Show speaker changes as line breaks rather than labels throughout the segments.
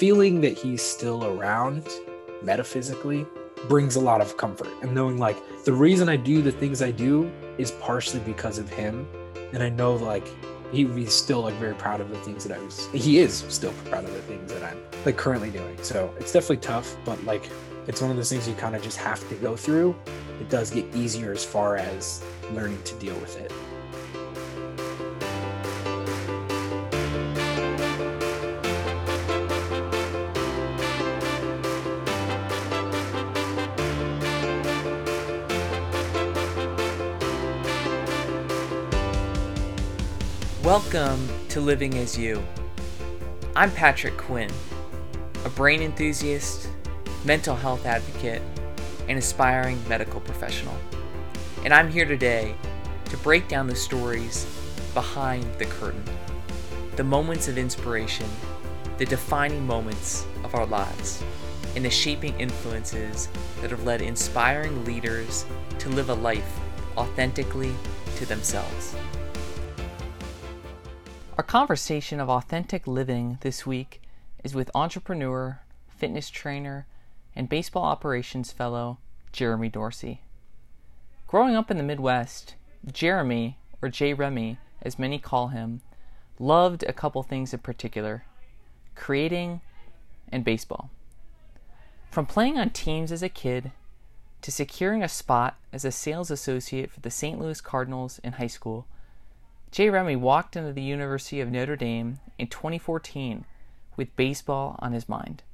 feeling that he's still around metaphysically brings a lot of comfort. And knowing like the reason I do the things I do is partially because of him. And I know like he, would be still like very proud of the things that I was he is still proud of the things that I'm like currently doing. So it's definitely tough but like it's one of those things you kind of just have to go through. It does get easier as far as learning to deal with it
Welcome to Living as You. I'm Patrick Quinn, a brain enthusiast, mental health advocate, and aspiring medical professional. And I'm here today to break down the stories behind the curtain, the moments of inspiration, the defining moments of our lives, and the shaping influences that have led inspiring leaders to live a life authentically to themselves. Conversation of authentic living this week is with entrepreneur, fitness trainer, and baseball operations fellow Jeremy Dorsey. Growing up in the Midwest, Jeremy, or J. Remy as many call him, loved a couple things in particular creating and baseball. From playing on teams as a kid to securing a spot as a sales associate for the St. Louis Cardinals in high school J. Remy walked into the University of Notre Dame in 2014 with baseball on his mind.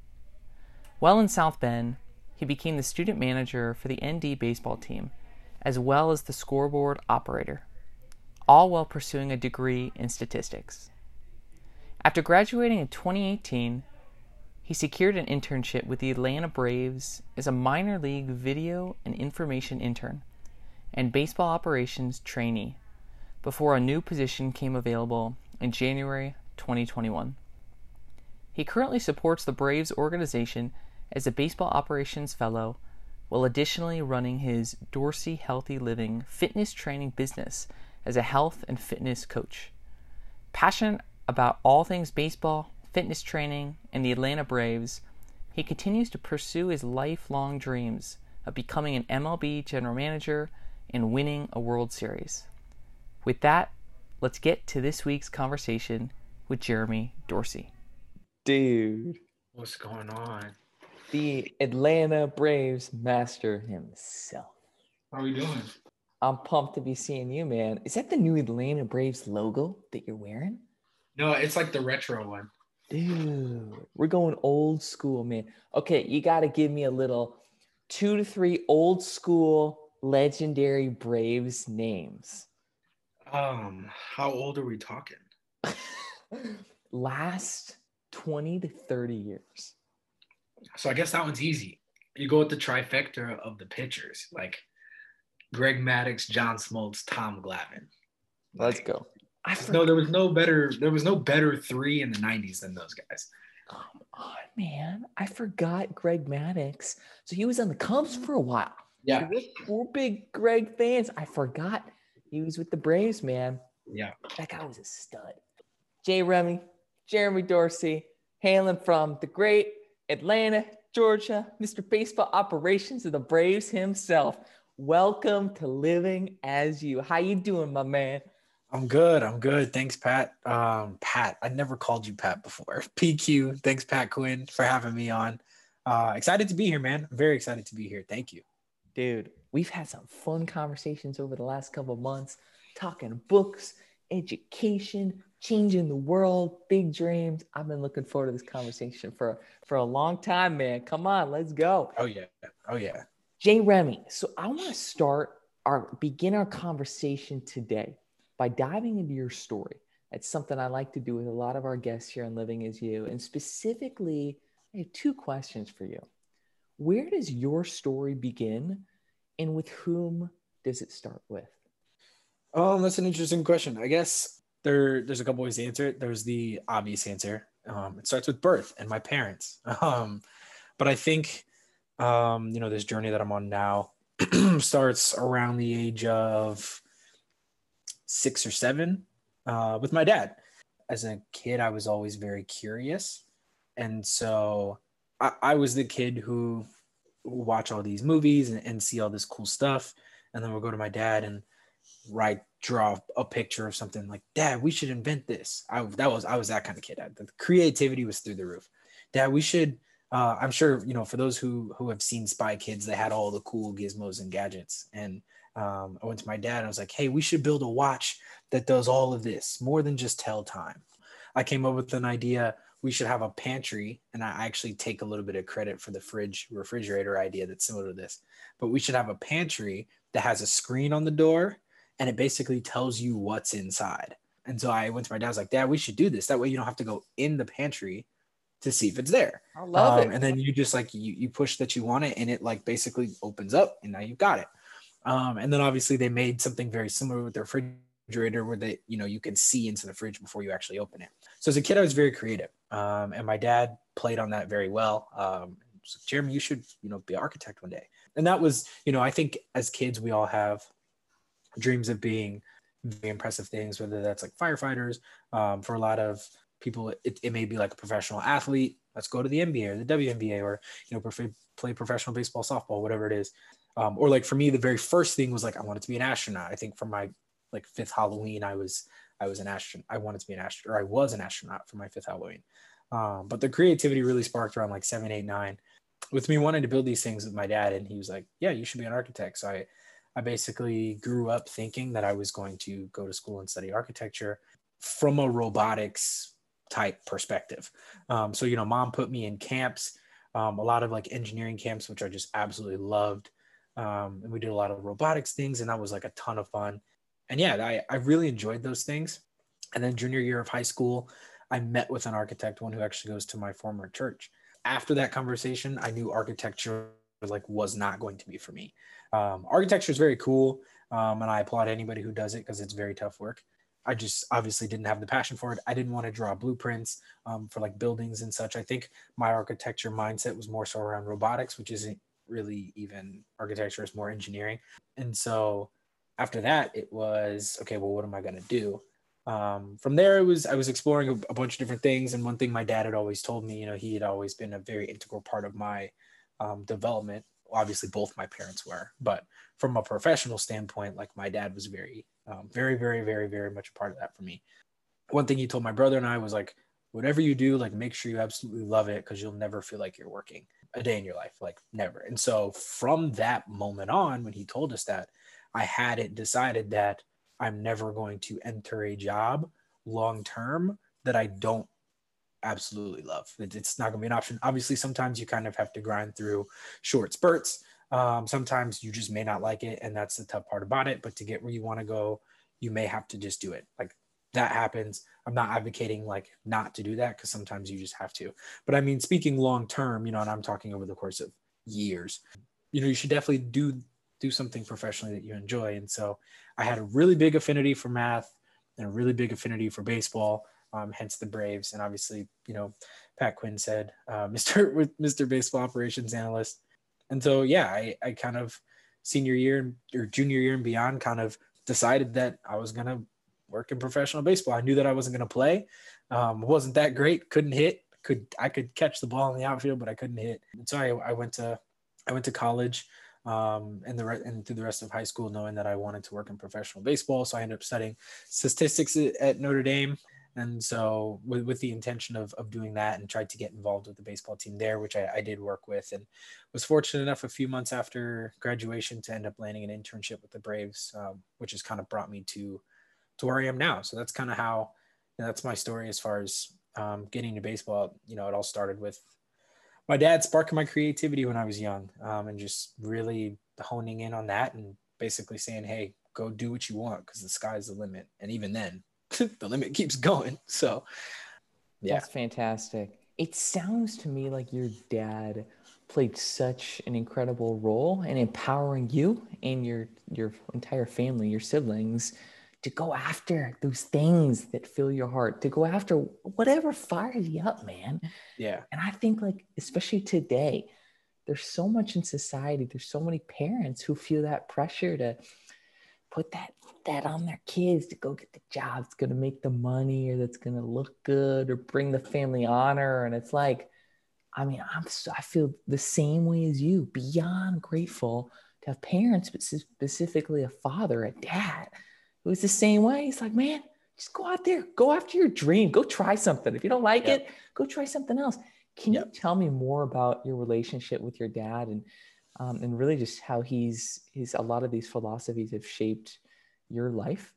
While in South Bend, he became the student manager for the ND baseball team, as well as the scoreboard operator, all while pursuing a degree in statistics. After graduating in 2018, he secured an internship with the Atlanta Braves as a minor league video and information intern and baseball operations trainee before a new position came available in January 2021. He currently supports the Braves organization as a baseball operations fellow while additionally running his Dorsey Healthy Living fitness training business as a health and fitness coach. Passionate about all things baseball, fitness training, and the Atlanta Braves, he continues to pursue his lifelong dreams of becoming an MLB general manager and winning a World Series. With that, let's get to this week's conversation with Jeremy Dorsey. Dude,
what's going on?
The Atlanta Braves master himself.
How are you doing?
I'm pumped to be seeing you, man. Is that the new Atlanta Braves logo that you're wearing?
No, it's like the retro one.
Dude, we're going old school, man. Okay, you got to give me a little two to three old school legendary Braves names.
Um, how old are we talking?
Last 20 to 30 years.
So I guess that one's easy. You go with the trifecta of the pitchers, like Greg Maddux, John Smoltz, Tom Glavine.
Let's go.
I no, there was no better. There was no better three in the '90s than those guys.
Come on, man! I forgot Greg Maddux. So he was on the Cubs for a while.
Yeah,
we're, we're big Greg fans. I forgot he was with the Braves, man.
Yeah.
That guy was a stud. Jay Remy, Jeremy Dorsey, hailing from the great Atlanta, Georgia, Mr. Baseball Operations of the Braves himself. Welcome to Living as You. How you doing, my man?
I'm good. I'm good. Thanks, Pat. Um, Pat, I never called you Pat before. PQ. Thanks, Pat Quinn, for having me on. Uh, excited to be here, man. I'm very excited to be here. Thank you.
Dude, we've had some fun conversations over the last couple of months talking books, education, changing the world, big dreams. I've been looking forward to this conversation for for a long time, man. Come on, let's go.
Oh yeah. Oh yeah.
Jay Remy. So I want to start our begin our conversation today by diving into your story. It's something I like to do with a lot of our guests here on Living as You. And specifically, I have two questions for you. Where does your story begin and with whom does it start with?
Um, that's an interesting question. I guess there there's a couple ways to answer it. There's the obvious answer. Um, it starts with birth and my parents. Um, but I think um, you know, this journey that I'm on now starts around the age of six or seven uh, with my dad. As a kid, I was always very curious. And so I, I was the kid who watch all these movies and, and see all this cool stuff. And then we'll go to my dad and write, draw a picture of something like, Dad, we should invent this. I that was I was that kind of kid. The creativity was through the roof. Dad, we should. Uh, I'm sure you know for those who who have seen Spy Kids, they had all the cool gizmos and gadgets. And um, I went to my dad and I was like, Hey, we should build a watch that does all of this more than just tell time. I came up with an idea we should have a pantry and i actually take a little bit of credit for the fridge refrigerator idea that's similar to this but we should have a pantry that has a screen on the door and it basically tells you what's inside. And so i went to my dad I was like dad we should do this. That way you don't have to go in the pantry to see if it's there.
I love um,
it and then you just like you, you push that you want it and it like basically opens up and now you've got it. Um, and then obviously they made something very similar with their refrigerator where they you know you can see into the fridge before you actually open it so as a kid i was very creative um, and my dad played on that very well. Um, so Jeremy, you should, you know, be an architect one day. And that was, you know, I think as kids, we all have dreams of being very impressive things, whether that's like firefighters. Um, for a lot of people, it, it may be like a professional athlete. Let's go to the NBA or the WNBA or, you know, play professional baseball, softball, whatever it is. Um, or like for me, the very first thing was like, I wanted to be an astronaut. I think for my like fifth Halloween, I was I was an astronaut. I wanted to be an astronaut, or I was an astronaut for my fifth Halloween. Um, but the creativity really sparked around like seven, eight, nine, with me wanting to build these things with my dad. And he was like, "Yeah, you should be an architect." So I, I basically grew up thinking that I was going to go to school and study architecture from a robotics type perspective. Um, so you know, mom put me in camps, um, a lot of like engineering camps, which I just absolutely loved. Um, and we did a lot of robotics things, and that was like a ton of fun and yeah, I, I really enjoyed those things. And then junior year of high school, I met with an architect, one who actually goes to my former church. After that conversation, I knew architecture like was not going to be for me. Um, architecture is very cool, um, and I applaud anybody who does it because it's very tough work. I just obviously didn't have the passion for it. I didn't want to draw blueprints um, for like buildings and such. I think my architecture mindset was more so around robotics, which isn't really even architecture; it's more engineering. And so after that, it was okay. Well, what am I going to do? Um, from there, it was I was exploring a, a, bunch of different things, and one thing my dad had always told me, you know, he had always been a very integral part of my um, development. Obviously, both my parents were, but from a professional standpoint, like my dad was very, um, very, very, very, very much a part of that for me. One thing he told my brother and I was like, whatever you do, like make sure you absolutely love it because you'll never feel like you're working a day in your life, like never. And so from that moment on, when he told us that, I had it decided that I'm never going to enter a job long term that I don't absolutely love. It's not going to be an option. Obviously, sometimes you kind of have to grind through short spurts. Um, sometimes you just may not like it, and that's the tough part about it. But to get where you want to go, you may have to just do it. Like that happens. I'm not advocating like not to do that because sometimes you just have to. But I mean, speaking long term, you know, and I'm talking over the course of years, you know, you should definitely do do something professionally that you enjoy. And so I had a really big affinity for math and a really big affinity for baseball, um, hence the Braves. And obviously, you know, Pat Quinn said, uh, Mr. Mr. Baseball Operations Analyst. And so, yeah, I, I kind of senior year or junior year and beyond kind of decided that I was going to work in professional baseball. I knew that I wasn't going to play. Um, wasn't that great. Couldn't hit. Could I could catch the ball in the outfield, but I couldn't hit. And so I, I went to I went to college um, and the re- and through the rest of high school, knowing that I wanted to work in professional baseball. So I ended up studying statistics at Notre Dame, and so with, with the intention of of doing that, and tried to get involved with the baseball team there, which I, I did work with, and was fortunate enough a few months after graduation to end up landing an internship with the Braves, um, which has kind of brought me to to where I am now. So that's kind of how that's my story as far as um, getting to baseball. You know, it all started with my dad sparking my creativity when I was young, um, and just really honing in on that and basically saying, "Hey, go do what you want because the sky's the limit." And even then, the limit keeps going. So,
yeah, that's fantastic. It sounds to me like your dad played such an incredible role in empowering you and your your entire family, your siblings to go after those things that fill your heart, to go after whatever fires you up, man.
Yeah.
And I think, like, especially today, there's so much in society, there's so many parents who feel that pressure to put that that on their kids to go get the job that's going to make the money or that's going to look good or bring the family honor and it's like
I mean, I'm so, I feel the same way as you, beyond grateful to have parents, but specifically a father, a dad, who was the same way. He's like, man, just go out there, go after your dream, go try something. If you don't like yep. it, go try something else. Can yep. you tell me more about your relationship with your dad and um, and really just how he's he's a lot of these philosophies have shaped your life?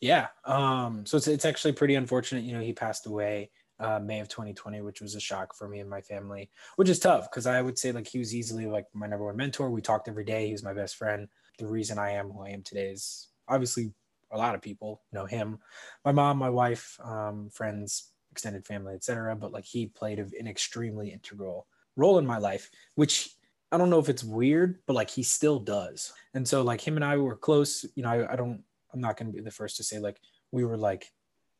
Yeah. Um, so it's it's actually pretty unfortunate. You know, he passed away uh, May of 2020, which was a shock for me and my family, which is tough because I would say like he was easily like my number one mentor. We talked every day. He was my best friend. The reason I am who I am today is obviously a lot of people know him, my mom, my wife, um, friends, extended family, etc. But like he played an extremely integral role in my life, which I don't know if it's weird, but like he still does. And so like him and I were close. You know, I, I don't. I'm not going to be the first to say like we were like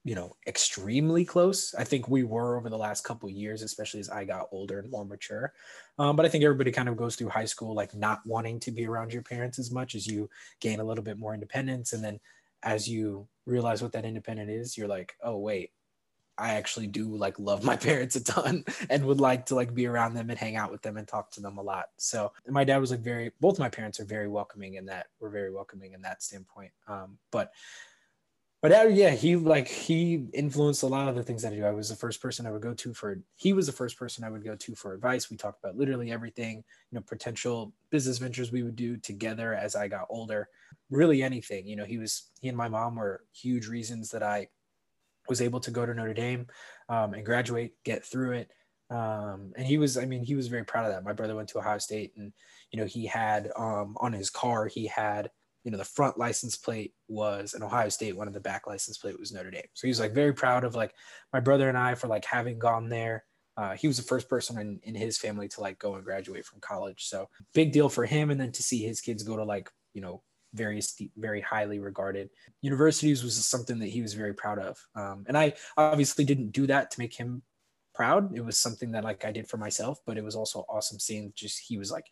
you know extremely close i think we were over the last couple years especially as i got older and more mature um, but i think everybody kind of goes through high school like not wanting to be around your parents as much as you gain a little bit more independence and then as you realize what that independent is you're like oh wait i actually do like love my parents a ton and would like to like be around them and hang out with them and talk to them a lot. So my dad was like very both my parents are very welcoming in that we're very welcoming in that standpoint. Um, but but uh, yeah, he like he influenced a lot of the things that I do. I was the first person I would go to for. He was the first person I would go to for advice. We talked about literally everything, you know, potential business ventures we would do together as I got older. Really anything, you know. He was he and my mom were huge reasons that I was able to go to Notre Dame um, and graduate, get through it. Um, and he was, I mean, he was very proud of that. My brother went to Ohio State, and you know, he had um, on his car, he had you know the front license plate was an ohio state one of the back license plate was notre dame. So he was like very proud of like my brother and i for like having gone there. Uh, he was the first person in, in his family to like go and graduate from college. So big deal for him and then to see his kids go to like you know various very highly regarded universities was something that he was very proud of. Um, and i obviously didn't do that to make him proud. It was something that like i did for myself but it was also awesome seeing just he was like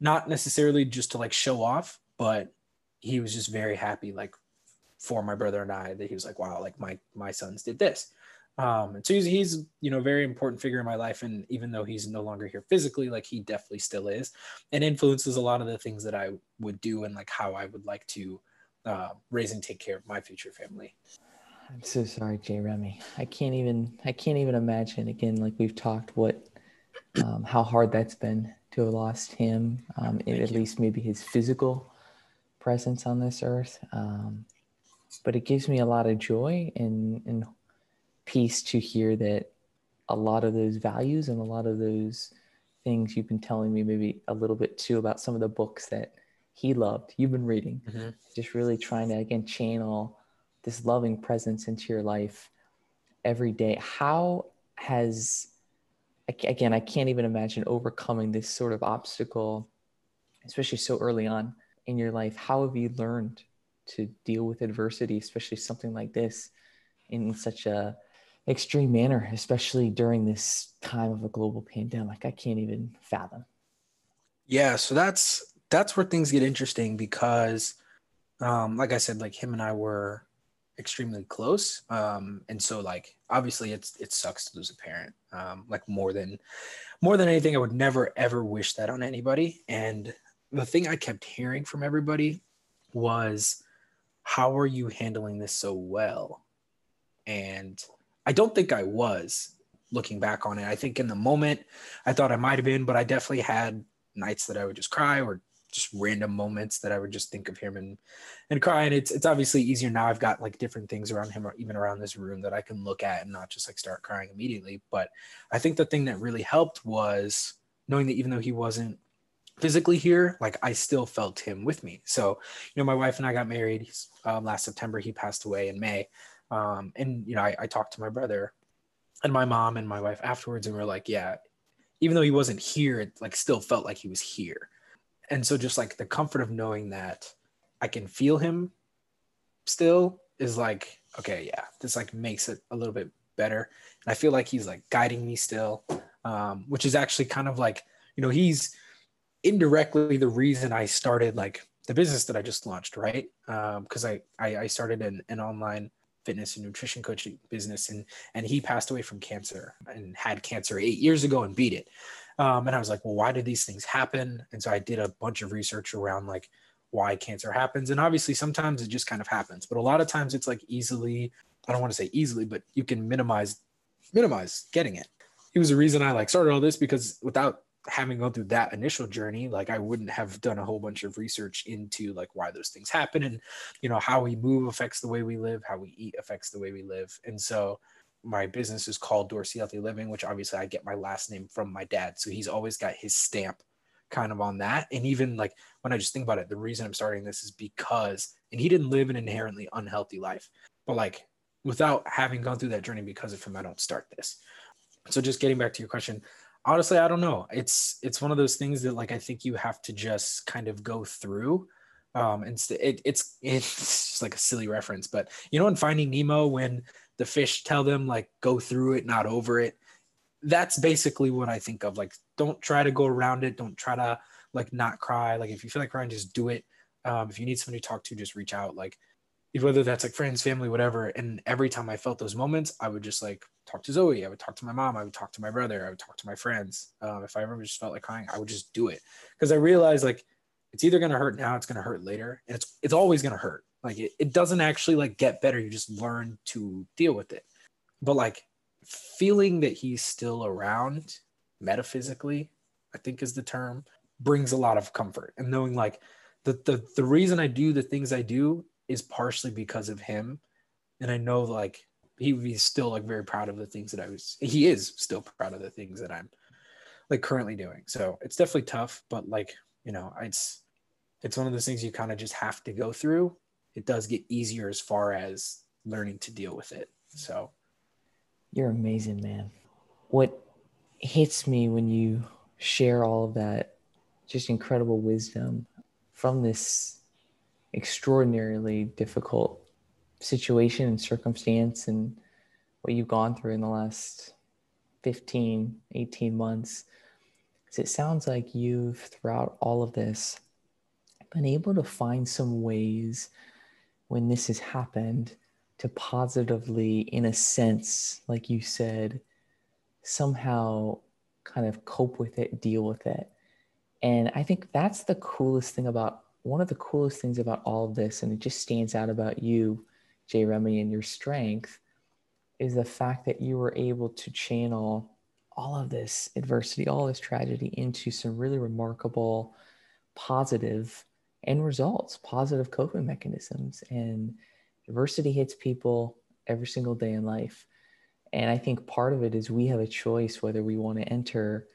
not necessarily just to like show off but he was just very happy, like for my brother and I, that he was like, wow, like my my sons did this. Um, and so he's, he's you know a very important figure in my life, and even though he's no longer here physically, like he definitely still is, and influences a lot of the things that I would do and like how I would like to uh, raise and take care of my future family.
I'm so sorry, Jay Remy. I can't even I can't even imagine again, like we've talked, what um, how hard that's been to have lost him, um, at least maybe his physical presence on this earth. Um, but it gives me a lot of joy and, and peace to hear that a lot of those values and a lot of those things you've been telling me maybe a little bit too about some of the books that he loved you've been reading mm-hmm. just really trying to again channel this loving presence into your life every day how has again i can't even imagine overcoming this sort of obstacle especially so early on in your life, how have you learned to deal with adversity, especially something like this, in such a extreme manner, especially during this time of a global pandemic? I can't even fathom.
Yeah, so that's that's where things get interesting because, um, like I said, like him and I were extremely close, um, and so like obviously it's it sucks to lose a parent, um, like more than more than anything, I would never ever wish that on anybody, and the thing I kept hearing from everybody was, How are you handling this so well? And I don't think I was looking back on it. I think in the moment, I thought I might have been, but I definitely had nights that I would just cry or just random moments that I would just think of him and and cry. And it's it's obviously easier now. I've got like different things around him or even around this room that I can look at and not just like start crying immediately. But I think the thing that really helped was knowing that even though he wasn't physically here, like I still felt him with me. So, you know, my wife and I got married um, last September. He passed away in May. Um, and, you know, I, I talked to my brother and my mom and my wife afterwards, and we are like, yeah, even though he wasn't here, it like still felt like he was here. And so just like the comfort of knowing that I can feel him still is like, okay, yeah, this like makes it a little bit better. And I feel like he's like guiding me still, um, which is actually kind of like, you know, he's indirectly the reason I started like the business that I just launched, right? Because um, I, I, I started an, an online fitness and nutrition coaching business and and he passed away from cancer and had cancer eight years ago and beat it. Um, and i was like well why did these things happen? And so i did a bunch of research around like why cancer happens. And obviously sometimes it just kind of happens but a lot of times it's like easily i don't want to say easily but you can minimize minimize getting it. It was the reason i like started all this because without having gone through that initial journey like i wouldn't have done a whole bunch of research into like why those things happen and you know how we move affects the way we live how we eat affects the way we live. And so my business is called dorsey healthy living which obviously i get my last name from my dad. So he's always got his stamp kind of on that. And even like when i just think about it the reason i'm starting this is because and he didn't live an inherently unhealthy life but like without having gone through that journey because of him i don't start this. So just getting back to your question honestly i don't know. It's it's one of those things that like i think you have to just kind of go through um and it, it's it's just like a silly reference but you know in finding nemo when the fish tell them like go through it not over it that's basically what i think of like don't try to go around it don't try to like not cry like if you feel like crying just do it um if you need somebody to talk to just reach out like whether that's like friends family whatever and every time i felt those moments i would just like talk to Zoe. I would talk to my mom. I would talk to my brother. I would talk to my friends. Um, if I ever just felt like crying, I would just do it because I realized like it's either gonna hurt now, it's gonna hurt later, and it's it's always gonna hurt. Like it, it doesn't actually like get better. You just learn to deal with it. But like feeling that he's still around metaphysically, I think is the term, brings a lot of comfort. And knowing like the the the reason I do the things I do is partially because of him. And I know like he he's still like very proud of the things that I was he is still proud of the things that I'm like currently doing. So it's definitely tough, but like, you know, it's it's one of those things you kind of just have to go through. It does get easier as far as learning to deal with it. So
you're amazing, man. What hits me when you share all of that just incredible wisdom from this extraordinarily difficult situation and circumstance and what you've gone through in the last 15, 18 months. Because it sounds like you've, throughout all of this, been able to find some ways when this has happened to positively, in a sense, like you said, somehow kind of cope with it, deal with it. And I think that's the coolest thing about one of the coolest things about all of this, and it just stands out about you Jay Remy, and your strength is the fact that you were able to channel all of this adversity, all this tragedy into some really remarkable positive end results, positive coping mechanisms. And adversity hits people every single day in life. And I think part of it is we have a choice whether we want to enter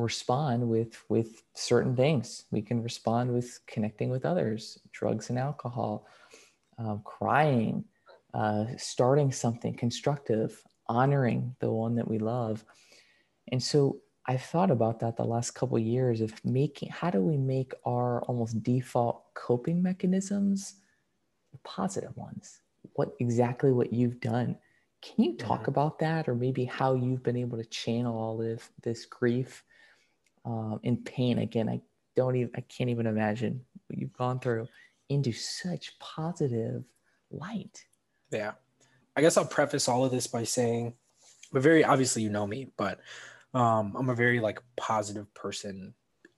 respond with with certain things. We can respond with connecting with others, drugs and alcohol um, crying, uh, starting something constructive, honoring the one that we love. And so I've thought about that the last couple of years of making how do we make our almost default coping mechanisms positive ones? What exactly what you've done? Can you talk yeah. about that, or maybe how you've been able to channel all of this grief um, pain? Again, I don't even I can't even imagine what you've gone through into such positive light.
Yeah. I guess I'll preface all of this by saying, but very obviously you know me, but um, I'm a very like positive person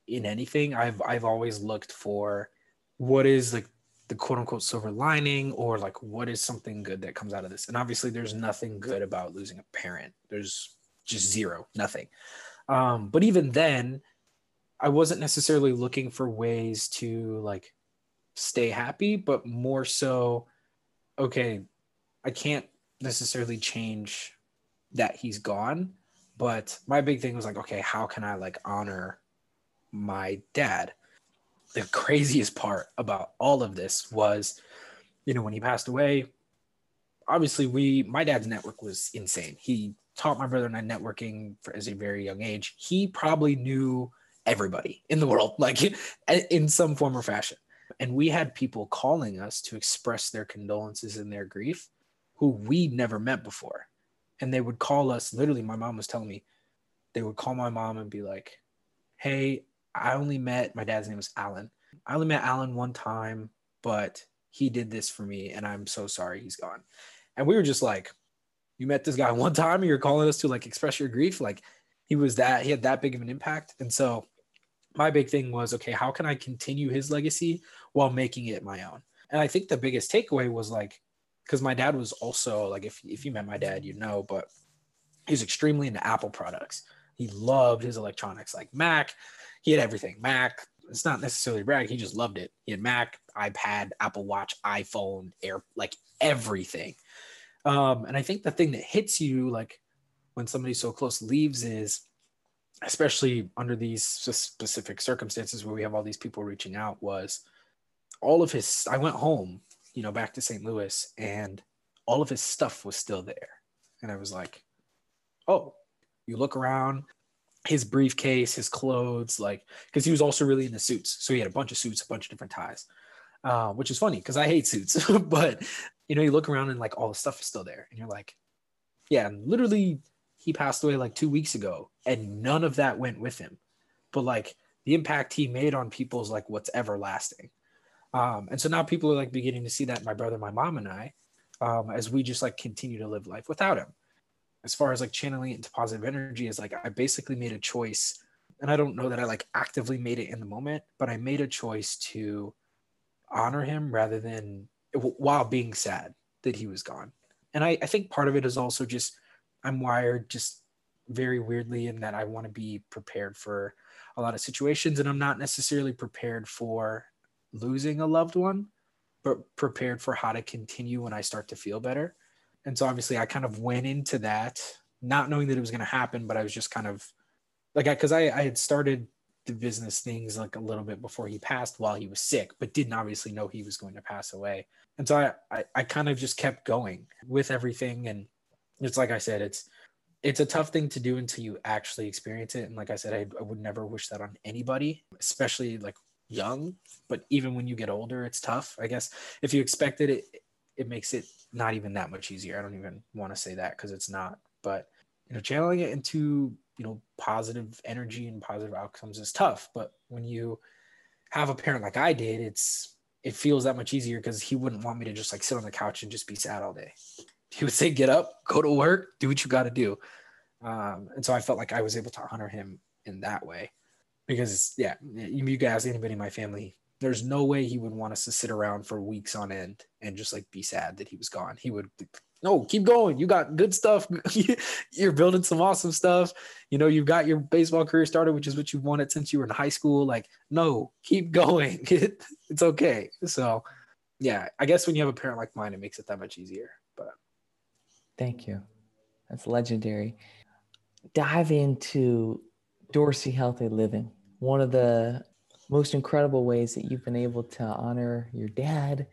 in anything. I've I've always looked for what is like the quote unquote silver lining or like what is something good that comes out of this. And obviously there's nothing good about losing a parent. There's just zero, nothing. Um, but even then, I wasn't necessarily looking for ways to like stay happy, but more so, okay, I can't necessarily change that he's gone. But my big thing was like, okay, how can I like honor my dad? The craziest part about all of this was, you know, when he passed away, obviously we my dad's network was insane. He taught my brother and I networking for, as a very young age. He probably knew everybody in the world, like in some form or fashion. And we had people calling us to express their condolences and their grief who we never met before. And they would call us, literally, my mom was telling me, they would call my mom and be like, Hey, I only met my dad's name was Alan. I only met Alan one time, but he did this for me and I'm so sorry he's gone. And we were just like, you met this guy one time and you're calling us to like express your grief. Like he was that, he had that big of an impact. And so my big thing was, okay, how can I continue his legacy while making it my own? And I think the biggest takeaway was like, because my dad was also like, if, if you met my dad, you'd know, but he's extremely into Apple products. He loved his electronics, like Mac. He had everything. Mac. It's not necessarily brag. He just loved it. He had Mac, iPad, Apple Watch, iPhone, Air, like everything. Um, and I think the thing that hits you, like when somebody so close leaves, is especially under these specific circumstances where we have all these people reaching out, was all of his. I went home, you know, back to St. Louis, and all of his stuff was still there. And I was like, oh, you look around, his briefcase, his clothes, like, because he was also really into suits. So he had a bunch of suits, a bunch of different ties, uh, which is funny because I hate suits. but, you know, you look around and like all the stuff is still there. And you're like, yeah, and literally, he passed away like two weeks ago and none of that went with him. But like the impact he made on people's like what's everlasting. Um, and so now people are like beginning to see that my brother, my mom, and I, um, as we just like continue to live life without him as far as like channeling it into positive energy is like I basically made a choice and I don't know that I like actively made it in the moment, but I made a choice to honor him rather than while being sad that he was gone. And I, I think part of it is also just I'm wired just very weirdly in that I want to be prepared for a lot of situations and I'm not necessarily prepared for losing a loved one, but prepared for how to continue when I start to feel better. And so obviously I kind of went into that not knowing that it was going to happen, but I was just kind of like, I, cause I, I had started the business things like a little bit before he passed while he was sick, but didn't obviously know he was going to pass away. And so I, I, I kind of just kept going with everything. And it's like I said, it's, it's a tough thing to do until you actually experience it. And like I said, I, I would never wish that on anybody, especially like young, but even when you get older, it's tough. I guess if you expect it, it, it makes it not even that much easier. I don't even want to say that because it's not. But you know, channeling it into you know positive energy and positive outcomes is tough. But when you have a parent like I did, it's it feels that much easier because he wouldn't want me to just like sit on the couch and just be sad all day. He would say, "Get up, go to work, do what you got to do." Um, and so I felt like I was able to honor him in that way because yeah, you guys, anybody in my family there's no way he would want us to sit around for weeks on end and just like be sad that he was gone. He would no, keep going. You got good stuff. You're building some awesome stuff. You know, you've got your baseball career started, which is what you wanted since you were in high school. Like, no, keep going. it's okay. So, yeah, I guess when you have a parent like mine, it makes it that much easier. But
thank you. That's legendary. Dive into Dorsey Healthy Living. One of the most incredible ways that you've been able to honor your dad.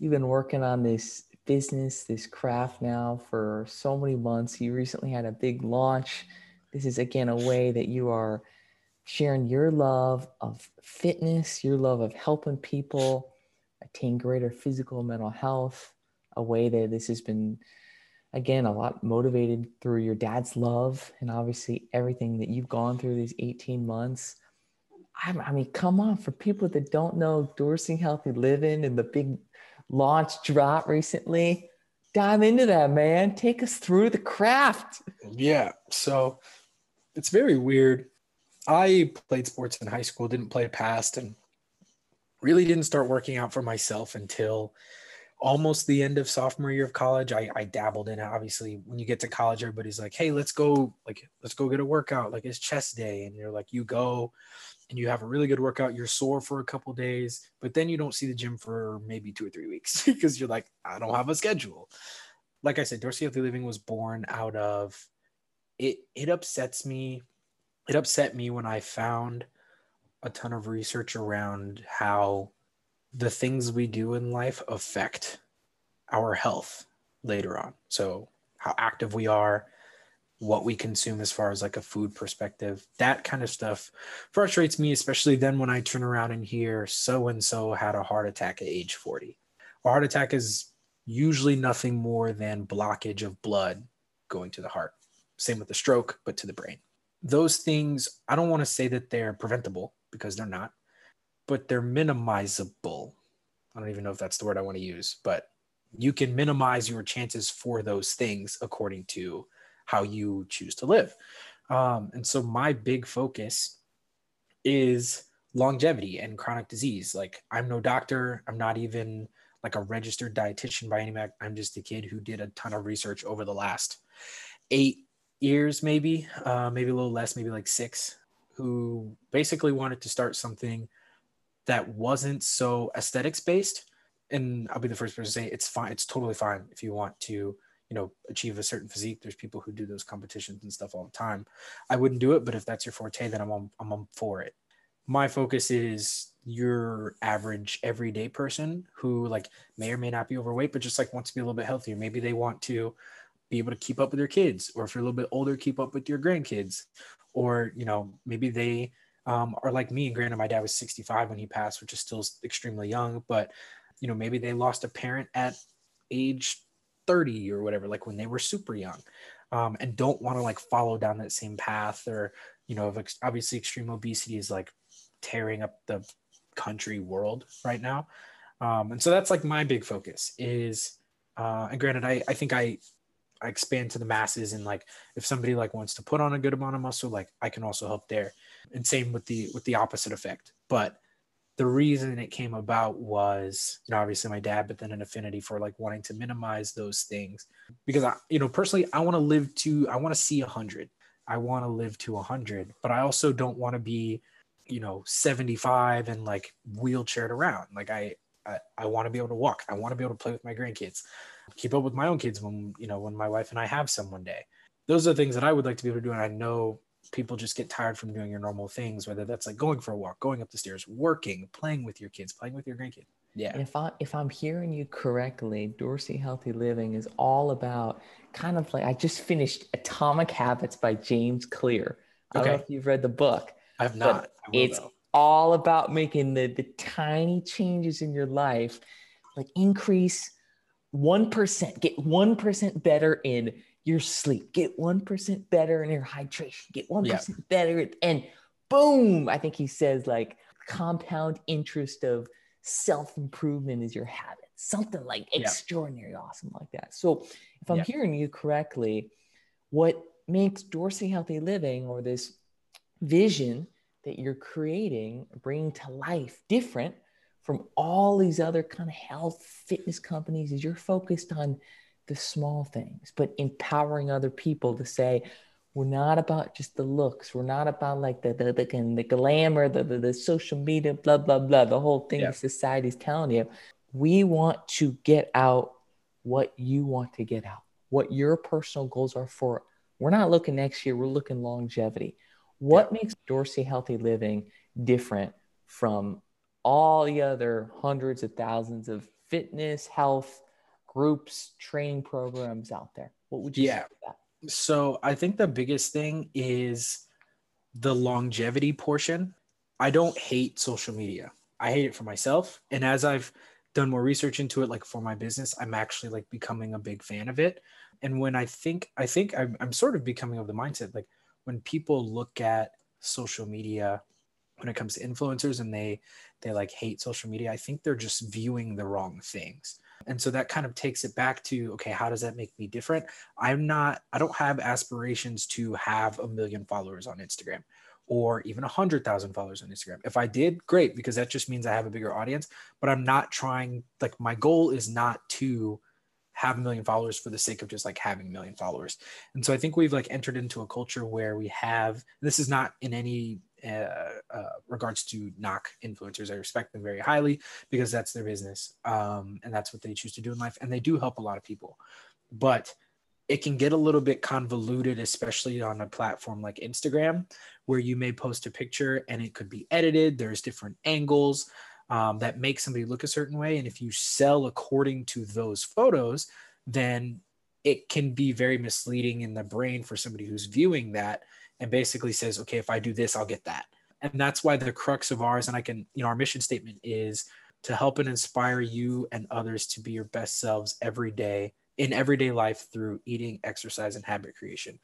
You've been working on this business, this craft now for so many months. You recently had a big launch. This is again a way that you are sharing your love of fitness, your love of helping people attain greater physical and mental health, a way that this has been again a lot motivated through your dad's love and obviously everything that you've gone through these 18 months I, mean, come on, for people that don't know Dorsey Healthy Living and the big launch drop recently, dive into that, man. Take us through the craft.
Yeah. So it's very weird. I played sports in high school, didn't play past, and really didn't start working out for myself until almost the end of sophomore year of college. I, I dabbled in it. Obviously, when you get to college, everybody's like, hey, let's go, like, let's go get a workout. Like it's chest day. And you're like, you go and you have a really good workout, you're sore for a couple days, but then you don't see the gym for maybe two or three weeks because you're like, I don't have a schedule. Like I said, Dorsey Healthy Living was born out of it. It upsets me. It upset me when I found a ton of research around how the things we do in life affect our health later on. So, how active we are, what we consume as far as like a food perspective. That kind of stuff frustrates me, especially then when I turn around and hear so and so had a heart attack at age 40. A heart attack is usually nothing more than blockage of blood going to the heart. Same with the stroke, but to the brain. Those things, I don't want to say that they're preventable because they're not, but they're minimizable. I don't even know if that's the word I want to use, but you can minimize your chances for those things according to how you choose to live. Um, and so my big focus is longevity and chronic disease. Like I'm no doctor, I'm not even like a registered dietitian by any means. I'm just a kid who did a ton of research over the last eight years, maybe, uh, maybe a little less, maybe like six, who basically wanted to start something that wasn't so aesthetics based. And I'll be the first person to say it's fine. It's totally fine if you want to, you know, achieve a certain physique. There's people who do those competitions and stuff all the time. I wouldn't do it, but if that's your forte, then I'm on, I'm on for it. My focus is your average everyday person who like may or may not be overweight, but just like wants to be a little bit healthier. Maybe they want to be able to keep up with their kids, or if you're a little bit older, keep up with your grandkids, or you know maybe they um, are like me. And granted, my dad was 65 when he passed, which is still extremely young, but you know maybe they lost a parent at age 30 or whatever, like when they were super young, um, and don't want to like follow down that same path, or you know, obviously extreme obesity is like tearing up the country world right now. Um, and so that's like my big focus is, uh, and granted, I, I think I I expand to the masses and like if somebody like wants to put on a good amount of muscle like i can also help there and same with the with the opposite effect but the reason it came about was you know obviously my dad but then an affinity for like wanting to minimize those things. Because i you know personally i want to live to i want to see 100 i want to live to 100 but i also don't want to be you know 75 and like wheelchaired around. Like i i, I want to be able to walk. I want to be able to play with my grandkids keep up with my own kids when you know when my wife and I have some one day. Those are the things that I would like to be able to do, and I know people just get tired from doing your normal things, whether that's like going for a walk, going up the stairs, working, playing with your kids, playing with your grandkids. Yeah.
And if I if I'm hearing you correctly, Dorsey Healthy Living is all about kind of like I just finished Atomic Habits by James Clear. I don't know if you've read the book.
I have not.
I it's though. all about making the the tiny changes in your life, like increase 1%, get 1% better in your sleep, get 1% better in your hydration, get 1% yeah. better. And boom, I think he says like compound interest of self improvement is your habit, something like yeah. extraordinary, awesome like that. So if I'm yeah. hearing you correctly, what makes Dorsey Healthy Living or this vision that you're creating, bringing to life different from all these other kind of health fitness companies is you're focused on the small things but empowering other people to say we're not about just the looks. We're not about like the the, the, the glamour the, the, the social media blah blah blah the whole thing yeah. society's telling you. We want to get out what you want to get out what your personal goals are for. We're not looking next year. We're looking longevity. What yeah. makes dorsey healthy living different from all the other hundreds of thousands of fitness, health groups, training programs out there? What would you
yeah. So I think the biggest thing is the longevity portion. I don't hate social media. I hate it for myself. And as I've done more research into it, like for my business, I'm actually like becoming a big fan of it. And when I think, I think I'm, I'm sort of becoming of the mindset, like when people look at social media when it comes to influencers and they they like hate social media i think they're just viewing the wrong things and so that kind of takes it back to okay how does that make me different? I'm not i don't have aspirations to have a million followers on instagram or even a hundred thousand followers on instagram. If i did great because that just means i have a bigger audience but i'm not trying like my goal is not to have a million followers for the sake of just like having a million followers. And so i think we've like entered into a culture where we have this is not in any uh, uh, regards to knock influencers. I respect them very highly because that's their business um, and that's what they choose to do in life. And they do help a lot of people. But it can get a little bit convoluted, especially on a platform like Instagram, where you may post a picture and it could be edited. There's different angles um, that make somebody look a certain way. And if you sell according to those photos, then it can be very misleading in the brain for somebody who's viewing that and basically says, okay, if I do this, I'll get that. And that's why the crux of ours, and I can, you know, our mission statement is to help and inspire you and others to be your best selves every day in everyday life through eating, exercise, and habit creation.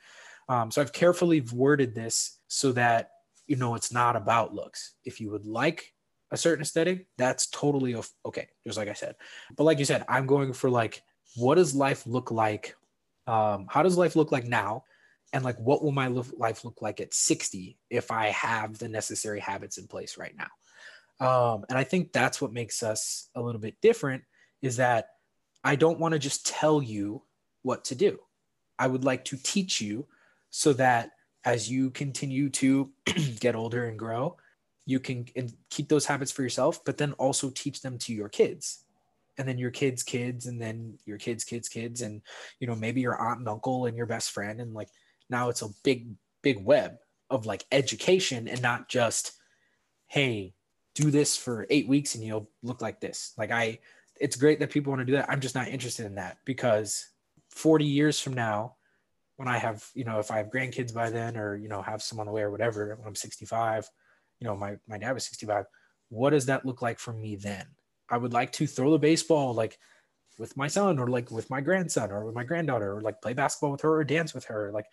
Um, so I've carefully worded this so that you know it's not about looks. If you would like a certain aesthetic, that's totally okay. Just like I said, but like you said, I'm going for like, what does life look like? Um, how does life look like now? And like, what will my life look like at 60 if I have the necessary habits in place right now? Um, and I think that's what makes us a little bit different is that I don't want to just tell you what to do. I would like to teach you so that as you continue to get older and grow, you can keep those habits for yourself, but then also teach them to your kids and then your kids kids and then your kids kids kids and you know maybe your aunt and uncle and your best friend and like now it's a big big web of like education and not just hey do this for eight weeks and you'll look like this. Like i it's great that people want to do that. I'm just not interested in that because 40 years from now when i have you know if i have grandkids by then or you know have some on the way or whatever when i'm 65 you know my, my dad was 65 what does that look like for me then? I would like to throw the baseball like with my son or like with my grandson or with my granddaughter or like play basketball with her or dance with her. Like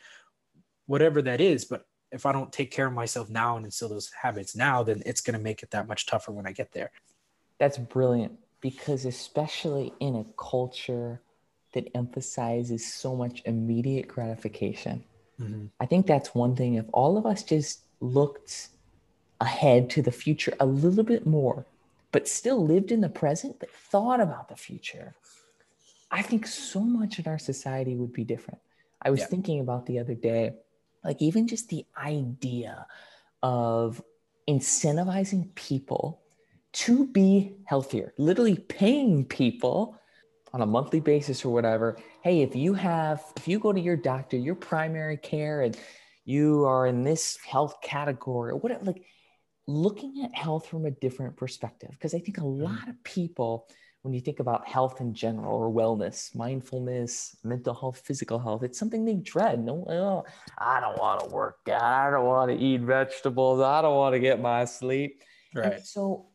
whatever that is but if i don't take care of myself now and instill those habits now then it's going to make it that much tougher when i get there
that's brilliant because especially in a culture that emphasizes so much immediate gratification mm-hmm. i think that's one thing if all of us just looked ahead to the future a little bit more, but still lived in the present, but thought about the future, I think so much in our society would be different. I was yeah. thinking about the other day, like even just the idea of incentivizing people to be healthier, literally paying people on a monthly basis or whatever. Hey, if you have, if you go to your doctor, your primary care, and you are in this health category or whatever, like looking at health from a different perspective. Because I think a mm-hmm. lot of people, when you think about health in general or wellness, mindfulness, mental health, physical health, it's something they dread. No, oh, I don't want to work out. I don't want to eat vegetables. I don't want to get my sleep. Right. And so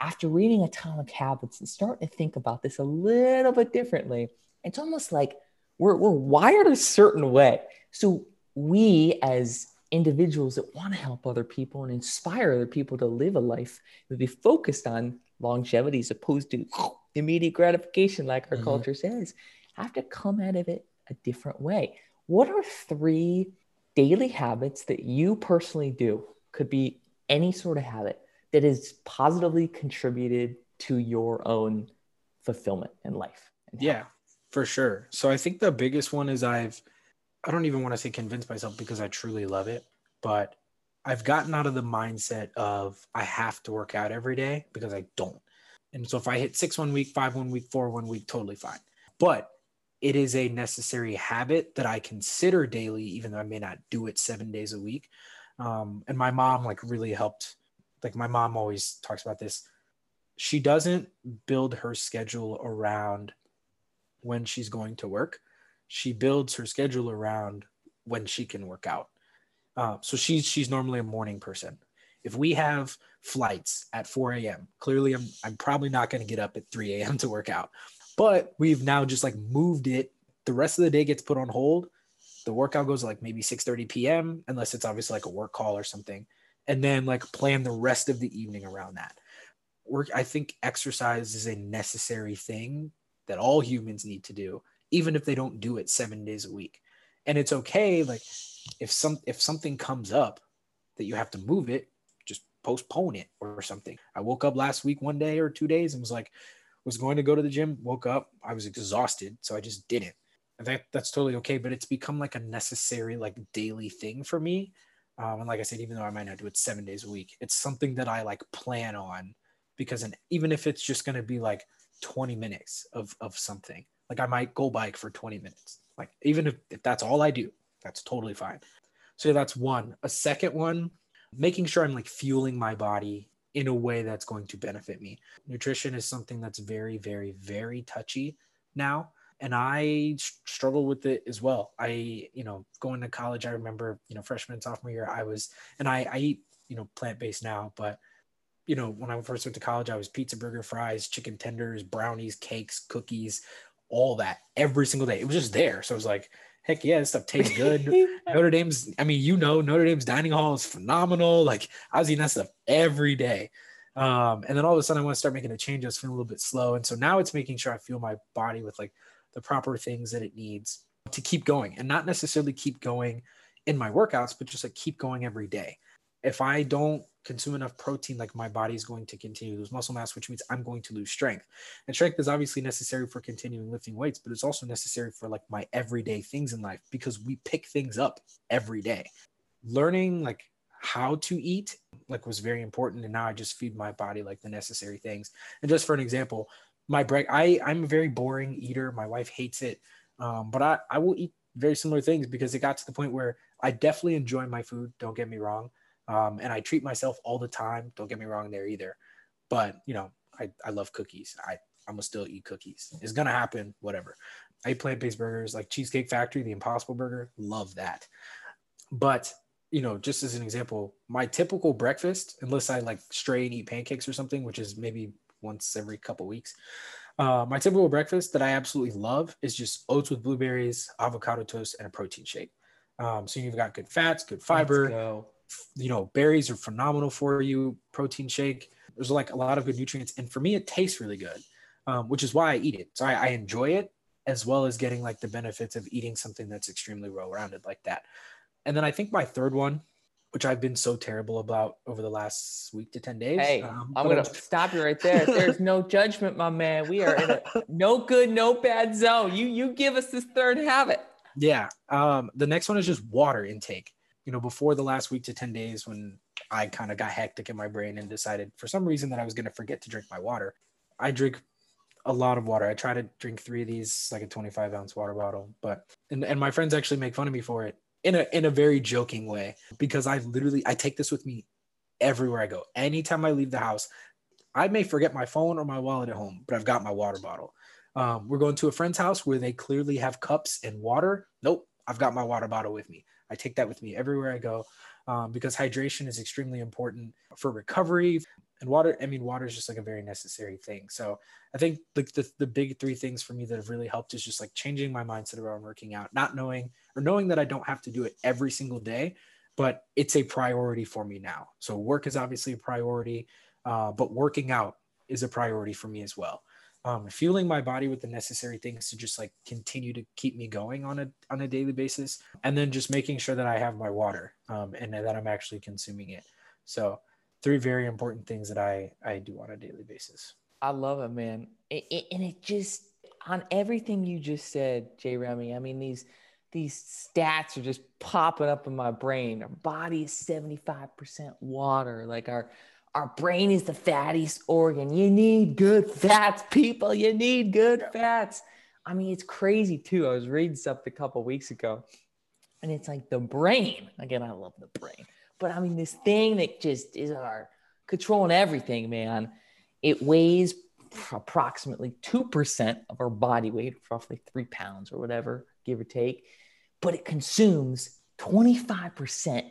after reading Atomic Habits and starting to think about this a little bit differently, it's almost like we're, we're wired a certain way. So we as individuals that want to help other people and inspire other people to live a life that be focused on longevity as opposed to immediate gratification, like our mm-hmm. culture says, have to come out of it a different way. What are three daily habits that you personally do? Could be any sort of habit that has positively contributed to your own fulfillment in life.
Yeah, for sure. So I think the biggest one is I've I don't even want to say convince myself because I truly love it, but I've gotten out of the mindset of I have to work out every day because I don't. And so if I hit six one week, five one week, four one week, totally fine. But it is a necessary habit that I consider daily, even though I may not do it seven days a week. Um, and my mom like really helped. Like my mom always talks about this. She doesn't build her schedule around when she's going to work she builds her schedule around when she can work out. Uh, so she's she's normally a morning person. If we have flights at 4 a.m., clearly I'm I'm probably not going to get up at 3 a.m. to work out. But we've now just like moved it. The rest of the day gets put on hold. The workout goes like maybe 6:30 p.m. unless it's obviously like a work call or something, and then like plan the rest of the evening around that. Work. I think exercise is a necessary thing that all humans need to do even if they don't do it seven days a week. And it's okay, like if some if something comes up that you have to move it, postpone it or something. I woke up last week one day or two days and was like, was going to go to the gym, woke up, I was exhausted, so I just didn't. And that that's totally okay, but it's become like a necessary, like daily thing for me. Um, and like I said, even though I might not do it seven days a week, it's something that I like plan on because, and even if it's just going to be like 20 minutes of, of something, like I might go bike for 20 minutes. Like even if, if that's all I do, that's totally fine. So that's one. A second one, making sure I'm like fueling my body in a way that's going to benefit me. Nutrition is something that's very, very, very touchy now. And I struggle with it as well. I, you know, going to college, I remember, you know, freshman, sophomore year, I was, and I, I eat, you know, plant based now, but you know, when I first went to college, I was pizza, burger, fries, chicken tenders, brownies, cakes, cookies, all that every single day. It was just there. So I was like, heck yeah, this stuff tastes good. Notre Dame's, I mean, you know, Notre Dame's dining hall is phenomenal. Like I was eating that stuff every day. Um, and then all of a sudden I want to start making a change. I was feeling a little bit slow. And so now it's making sure I feel my body with like the proper things that it needs to keep going and not necessarily keep going in my workouts, but just like keep going every day. If I don't consume enough protein, like my body is going to continue to lose muscle mass, which means I'm going to lose strength. And strength is obviously necessary for continuing lifting weights, but it's also necessary for like my everyday things in life because we pick things up every day. Learning like how to eat like was very important and now i just feed my body like the necessary things and just for an example my break i i'm a very boring eater my wife hates it um, but i i will eat very similar things because it got to the point where i definitely enjoy my food don't get me wrong um, and i treat myself all the time don't get me wrong there either but you know i i love cookies. I i'm gonna still eat cookies. It's gonna happen whatever. I eat plant-based burgers like cheesecake factory the impossible burger love that. But you know, just as an example, my typical breakfast, unless I like stray and eat pancakes or something, which is maybe once every couple weeks, uh, my typical breakfast that I absolutely love is just oats with blueberries, avocado toast, and a protein shake. Um, so you've got good fats, good fiber. You know, berries are phenomenal for you. Protein shake. There's like a lot of good nutrients, and for me, it tastes really good, um, which is why I eat it. So I, I enjoy it as well as getting like the benefits of eating something that's extremely well rounded like that. And then I think my third one, which I've been so terrible about over the last week to 10 days.
Hey, um, I'm going to stop you right there. There's no judgment, my man. We are in a no good, no bad zone. You, you give us this third habit.
Yeah. Um, the next one is just water intake. You know, before the last week to 10 days when I kind of got hectic in my brain and decided for some reason that I was going to forget to drink my water, I drink a lot of water. I try to drink three of these, like a 25 ounce water bottle, but, and, and my friends actually make fun of me for it in a in a very joking way because I literally I take this with me everywhere I go. Anytime I leave the house, I may forget my phone or my wallet at home, but I've got my water bottle. Um, we're going to a friend's house where they clearly have cups and water. Nope, I've got my water bottle with me. I take that with me everywhere I go um, because hydration is extremely important for recovery, and water i mean water is just like a very necessary thing. So i think like the, the big three things for me that have really helped is just like changing my mindset around working out not knowing or knowing that i don't have to do it every single day but it's a priority for me now. So work is obviously a priority uh, but working out is a priority for me as well um, fueling my body with the necessary things to just like continue to keep me going on a on a daily basis and then just making sure that i have my water um, and that i'm actually consuming it so three very important things that I I do on a daily basis.
I love it, man. It, it, and it just on everything you just said, Jay Remy. I mean these these stats are just popping up in my brain. Our body is seventy five percent water. Like our our brain is the fattiest organ. You need good fats, people. You need good fats. I mean, it's crazy too. I was reading something a couple weeks ago, and it's like the brain. Again, I love the brain but I mean, this thing that just is our controlling everything, man. It weighs approximately 2% of our body weight, roughly three pounds or whatever, give or take. But it consumes 25%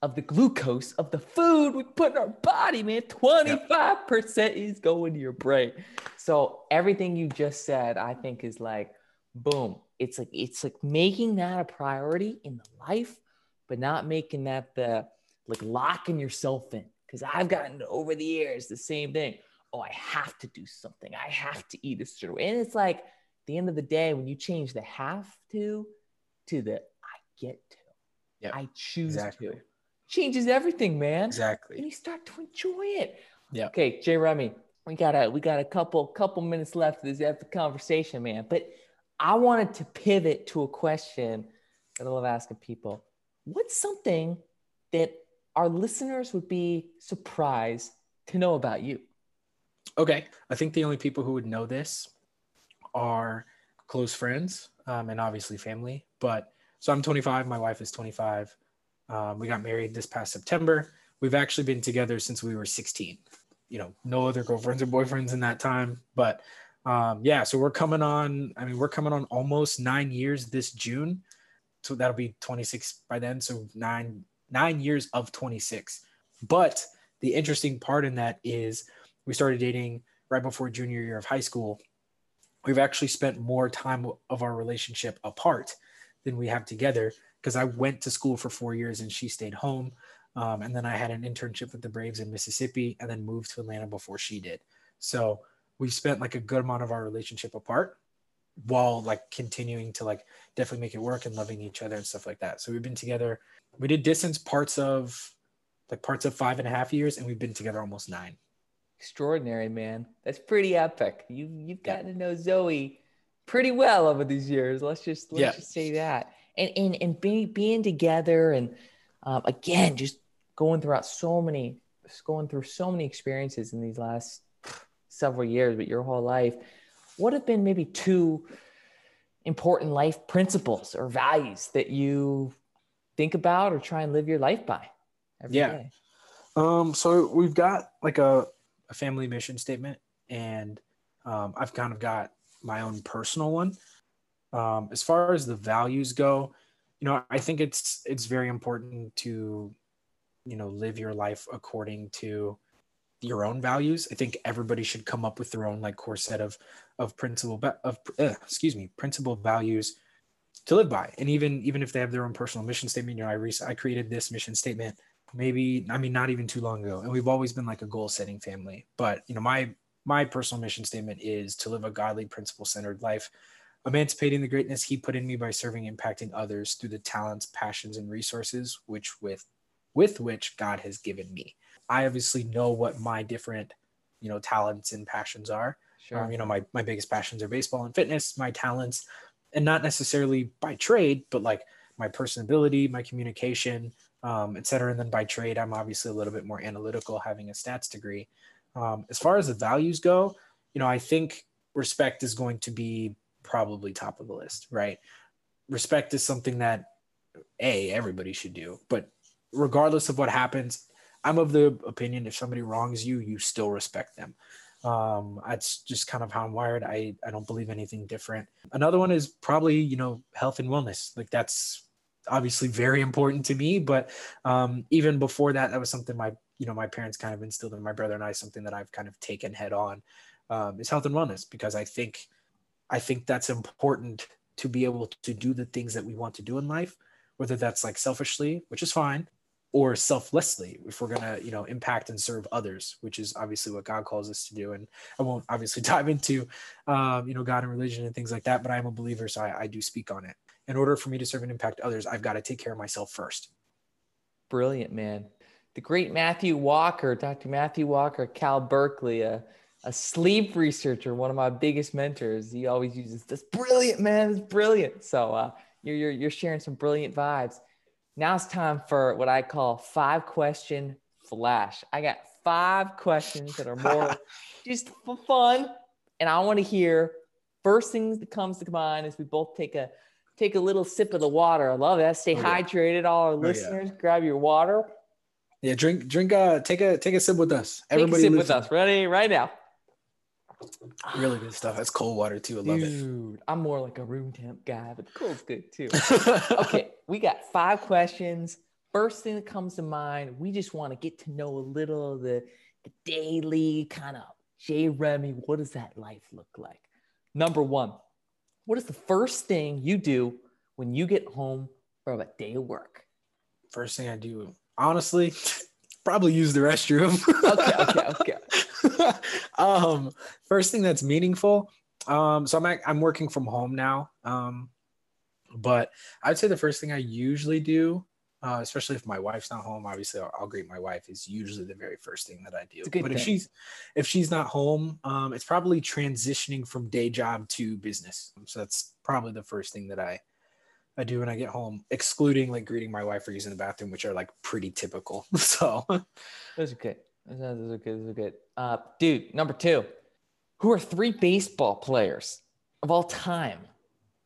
of the glucose of the food we put in our body, man. 25% yep. is going to your brain. So everything you just said, I think is like, boom. It's like it's like making that a priority in the life, but not making that the like locking yourself in. Because I've gotten over the years the same thing. Oh, I have to do something. I have to eat a certain way. And it's like the end of the day, when you change the have to to the I get to, yep. I choose exactly. to, changes everything, man.
Exactly.
And you start to enjoy it.
Yeah.
Okay, Jay Remy, we got a we got a couple couple minutes left of this conversation, man. But I wanted to pivot to a question that I love asking people. What's something that our listeners would be surprised to know about you.
Okay. I think the only people who would know this are close friends um, and obviously family. But so I'm 25, my wife is 25. Um, we got married this past September. We've actually been together since we were 16. You know, no other girlfriends or boyfriends in that time. But um, yeah, so we're coming on, I mean, we're coming on almost nine years this June. So that'll be 26 by then. So nine nine years of 26. But the interesting part in that is we started dating right before junior year of high school. We've actually spent more time of our relationship apart than we have together because I went to school for four years and she stayed home. Um, and then I had an internship with the Braves in Mississippi and then moved to Atlanta before she did. So we spent like a good amount of our relationship apart while like continuing to like definitely make it work and loving each other and stuff like that. So we've been together. We did distance parts of like parts of five and a half years, and we've been together almost nine.
Extraordinary, man. That's pretty epic. You you've gotten to know Zoe pretty well over these years. Let's just let's
Yeah.
just say that. And and and being being together and um, again just going throughout so many going through so many experiences in these last several years, but your whole life. What have been maybe two important life principles or values that you think about or try and live your life by? every
Yeah.
day?
Um, so we've got like a, a family mission statement, and um, I've kind of got my own personal one. Um, as far as the values go, you know, I think it's it's very important to, you know, live your life according to your own values. I think everybody should come up with their own like core set of of principle of uh, excuse me principle values to live by. And even even if they have their own personal mission statement, you know, I re- I created this mission statement maybe I mean not even too long ago, and we've always been like a goal setting family. But you know, my my personal mission statement is to live a godly, principle centered life, emancipating the greatness He put in me by serving, impacting others through the talents, passions, and resources which with with which God has given me. I obviously know what my different you know talents and passions are.
Sure.
Um, you know, my my biggest passions are baseball and fitness. My talents, and not necessarily by trade, but like my personability, my communication, um, et cetera. And then by trade, I'm obviously a little bit more analytical, having a stats degree. Um, as far as the values go, you know, I think respect is going to be probably top of the list, right? Respect is something that a everybody should do, but regardless of what happens, I'm of the opinion if somebody wrongs you, you still respect them. Um, that's just kind of how I'm wired. I, I don't believe anything different. Another one is probably, you know, health and wellness. Like that's obviously very important to me, but um, even before that, that was something my, you know, my parents kind of instilled in my brother and I, something that I've kind of taken head on um, is health and wellness, because I think, I think that's important to be able to do the things that we want to do in life, whether that's like selfishly, which is fine, or selflessly if we're going to you know impact and serve others which is obviously what god calls us to do and i won't obviously dive into um, you know god and religion and things like that but i'm a believer so I, I do speak on it in order for me to serve and impact others i've got to take care of myself first
Brilliant, man. The great Matthew Walker, Dr. Matthew Walker, Cal Berkeley, a, a sleep researcher, one of my biggest mentors. He always uses this brilliant, man. It's brilliant. So uh, you're, you're, you're sharing some brilliant vibes. Now it's time for what I call five question flash. I got five questions that are more just for fun. And I want to hear first things that comes to mind as we both take a take a little sip of the water. I love that. Stay
Oh, yeah.
hydrated, all our
yeah.
listeners. Grab your water.
yeah drink drink uh take a take a sip with us
Take
everybody
a sip with us. Ready? Right now.
Really good stuff that's cold water too i love it
Dude, I'm more like a room temp guy, but the cold's good too. okay, we got five questions. First thing that comes to mind, we just want to get to know a little of the, the daily kind of Jay Remy. What does that life look like? Number one, what is the first thing you do when you get home from a day of work?
first thing i do honestly probably use the restroom
Okay, okay, okay.
um first thing that's meaningful um so i'm ac- i'm working from home now um but i'd say the first thing i usually do uh, especially if my wife's not home obviously I'll, I'll greet my wife is usually the very first thing that i do. But if she's if she's not home um it's probably transitioning from day job to business. So that's probably the first thing that i i do when i get home excluding like greeting my wife or using the bathroom which are like pretty typical. So
Those are good. Are, those good. Those are good. Uh, dude, number two, who are three baseball players of all time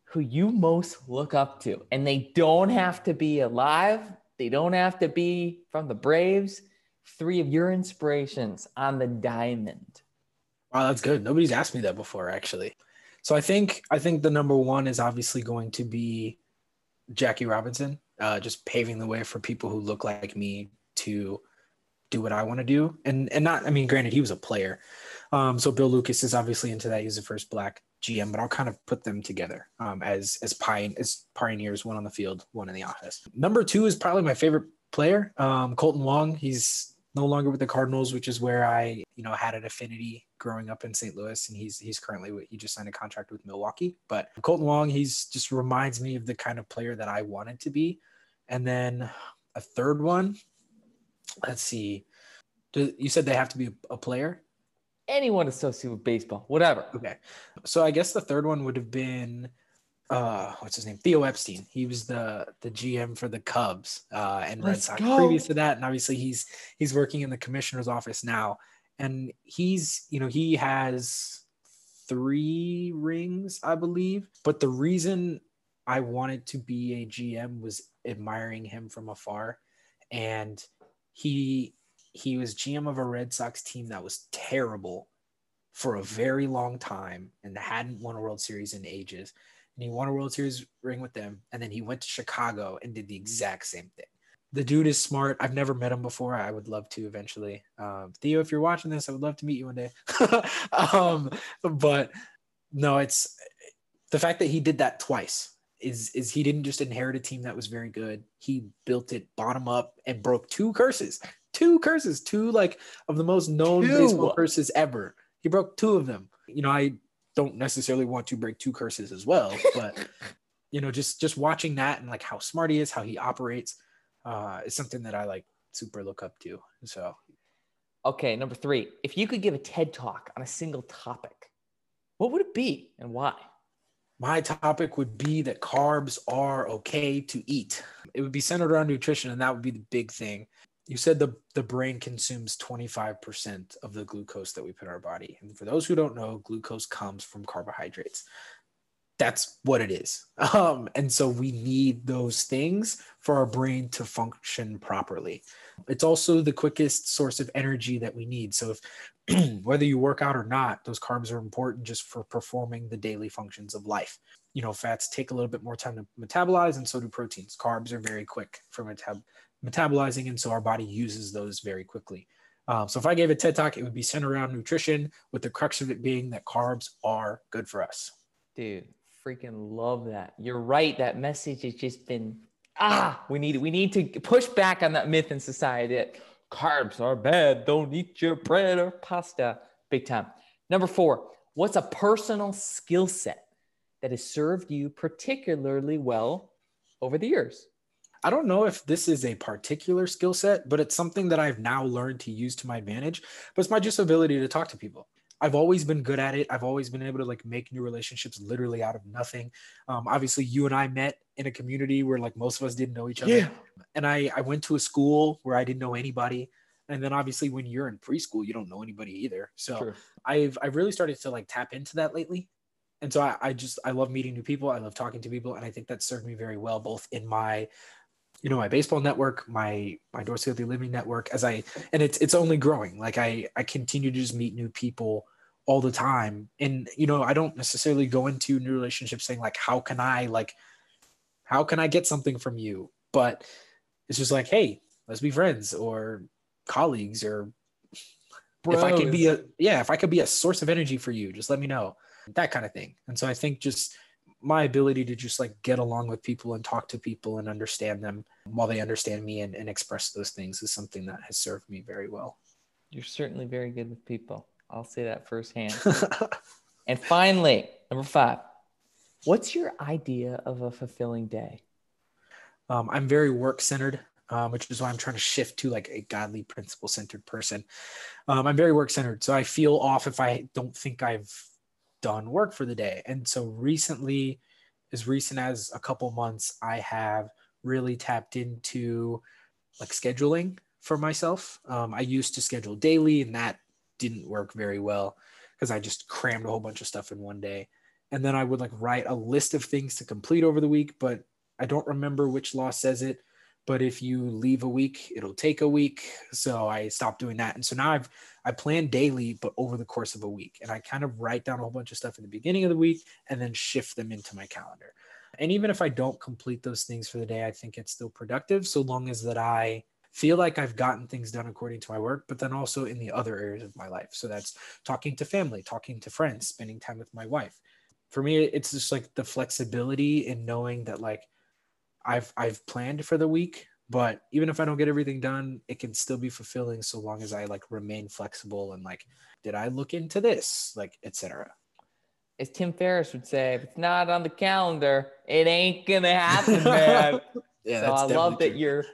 who you most look up to? And they don't have to be alive. They don't have to be from the Braves. Three of your inspirations on the diamond.
Wow, that's good. Nobody's asked me that before, actually. So I think I think the number one is obviously going to be Jackie Robinson, uh, just paving the way for people who look like me to do what I want to do. And and not, I mean, granted, he was a player. Um, so Bill Lucas is obviously into that. He's the first black GM, but I'll kind of put them together um, as as pioneers, as pioneers, one on the field, one in the office. Number two is probably my favorite player. Um, Kolten Wong, he's no longer with the Cardinals, which is where I, you know, had an affinity growing up in St. Louis, and he's he's currently he just signed a contract with Milwaukee. But Kolten Wong, he's just reminds me of the kind of player that I wanted to be. And then a third one, let's see, Do, you said they have to be a, a player.
Anyone associated with baseball, whatever.
Okay, so I guess the third one would have been uh what's his name? Theo epstein. He was the the gm for the cubs uh and
Let's
red sox.
go.
previous to that and obviously he's he's working in the commissioner's office now. And he's you know he has three rings i believe. But the reason i wanted to be a gm was admiring him from afar. And he he was gm of a red sox team that was terrible for a very long time and hadn't won a world series in ages and he won a World Series ring with them. And then he went to Chicago and did the exact same thing. The dude is smart. I've never met him before. I would love to eventually. Um, Theo, if you're watching this, I would love to meet you one day. um, but no, it's the fact that he did that twice. Is, is he didn't just inherit a team that was very good. He built it bottom up and broke two curses, two curses, two like of the most known
Two.
baseball curses ever. He broke two of them. You know, I don't necessarily want to break two curses as well, but you know, just just watching that and like how smart he is, how he operates, uh, is something that I like super look up to. So
Okay, number three. If you could give a TED talk on a single topic, what would it be and why?
My topic would be that carbs are okay to eat. It would be centered around nutrition, and that would be the big thing. You said the, the brain consumes 25% of the glucose that we put in our body. And for those who don't know, glucose comes from carbohydrates. That's what it is. Um, and so we need those things for our brain to function properly. It's also the quickest source of energy that we need. So if whether you work out or not, those carbs are important just for performing the daily functions of life. You know, fats take a little bit more time to metabolize, and so do proteins. Carbs are very quick for metab- metabolizing, and so our body uses those very quickly. Um, so if I gave a TED talk, it would be centered around nutrition, with the crux of it being that carbs are good for us.
Dude, freaking love that. You're right. That message has just been ah, we need we need to push back on that myth in society that carbs are bad. Don't eat your bread or pasta. Big time. Number four, what's a personal skill set that has served you particularly well over the years?
I don't know if this is a particular skill set, but it's something that I've now learned to use to my advantage. But it's my just ability to talk to people. I've always been good at it. I've always been able to like make new relationships literally out of nothing. Um, obviously, you and I met in a community where like most of us didn't know each other.
Yeah.
And I I went to a school where I didn't know anybody. And then obviously when you're in preschool, you don't know anybody either. So
True.
I've I've really started to like tap into that lately. And so I, I just I love meeting new people. I love talking to people, and I think that served me very well, both in my you know my baseball network my my dorsey living network as i and it's it's only growing like i i continue to just meet new people all the time. And you know i don't necessarily go into new relationships saying like how can i like how can i get something from you? But it's just like hey let's be friends or colleagues or if i can be a yeah if i could be a source of energy for you just let me know. That kind of thing. And so i think just my ability to just like get along with people and talk to people and understand them while they understand me and, and express those things is something that has served me very well.
You're certainly very good with people. I'll say that firsthand. and finally, number five, what's your idea of a fulfilling day?
um, i'm very work centered um, which is why i'm trying to shift to like a godly principle centered person um, i'm very work centered so i feel off if i don't think i've done work for the day and so recently as recent as a couple months i have really tapped into like scheduling for myself um, i used to schedule daily and that didn't work very well because i just crammed a whole bunch of stuff in one day. And then i would like write a list of things to complete over the week but i don't remember which law says it. But if you leave a week it'll take a week. So i stopped doing that. And so now i've i plan daily but over the course of a week. And i kind of write down a whole bunch of stuff in the beginning of the week and then shift them into my calendar. And even if i don't complete those things for the day i think it's still productive so long as that i feel like i've gotten things done according to my work but then also in the other areas of my life so that's talking to family talking to friends spending time with my wife for me it's just like the flexibility in knowing that like I've I've planned for the week, but even if I don't get everything done, it can still be fulfilling so long as I like remain flexible and like, did I look into this, like, etc.
As Tim Ferriss would say, if it's not on the calendar, it ain't gonna happen, man.
Yeah,
so
that's
I love that
true.
you're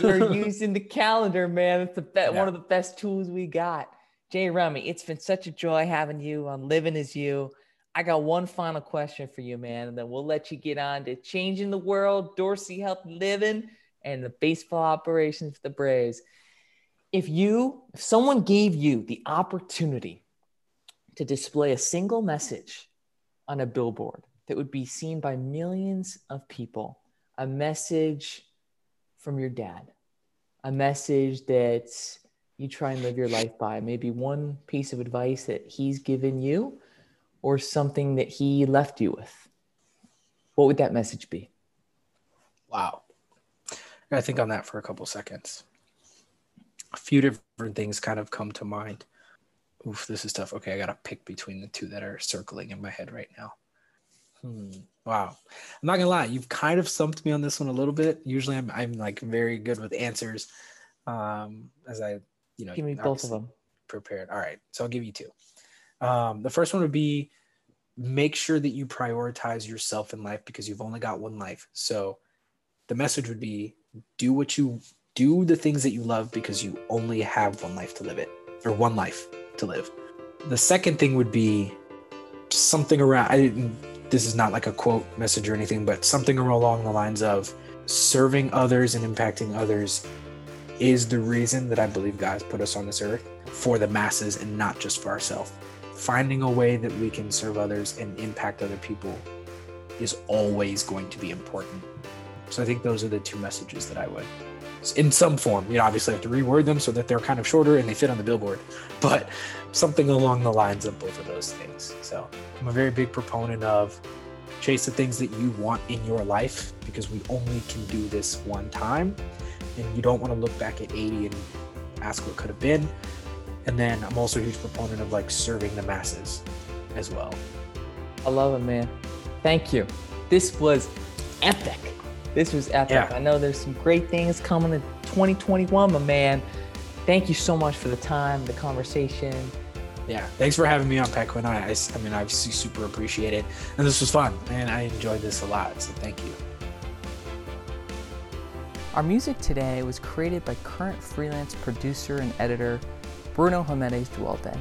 you're using the calendar, man. It's the be-
Yeah.
one of the best tools we got. Jay Remy, it's been such a joy having you on Living as You. I got one final question for you, man, and then we'll let you get on to changing the world, Dorsey Health Living, and the baseball operations for the Braves. If you, if someone gave you the opportunity to display a single message on a billboard that would be seen by millions of people, a message from your dad, a message that you try and live your life by, maybe one piece of advice that he's given you or something that he left you with. What would that message be?
Wow. I think on that for a couple seconds. A few different things kind of come to mind. Oof, this is tough. Okay, I gotta pick between the two that are circling in my head right now. Hmm. Wow. I'm not gonna lie, you've kind of stumped me on this one a little bit. Usually I'm I'm like very good with answers. Um, as I you know
Give me both of them.
prepared. All right, so I'll give you two. Um, the first one would be make sure that you prioritize yourself in life because you've only got one life. So the message would be do what you do the things that you love because you only have one life to live it or one life to live. The second thing would be something around I didn't this is not like a quote message or anything, but something along the lines of serving others and impacting others is the reason that I believe God's put us on this earth for the masses and not just for ourselves. Finding a way that we can serve others and impact other people is always going to be important. So I think those are the two messages that I would, in some form, you know, obviously I have to reword them so that they're kind of shorter and they fit on the billboard, but something along the lines of both of those things. So I'm a very big proponent of chase the things that you want in your life because we only can do this one time and you don't want to look back at 80 and ask what could have been. And then I'm also a huge proponent of like serving the masses as well.
I love it, man. Thank you. This was epic. This was epic.
Yeah.
I know there's some great things coming in 2021, my man. Thank you so much for the time, the conversation.
Yeah, thanks for having me on, Pequin. I, I, I mean, I obviously super appreciate it, and this was fun, and I enjoyed this a lot. So thank you.
Our music today was created by current freelance producer and editor Bruno Jimenez Dualde.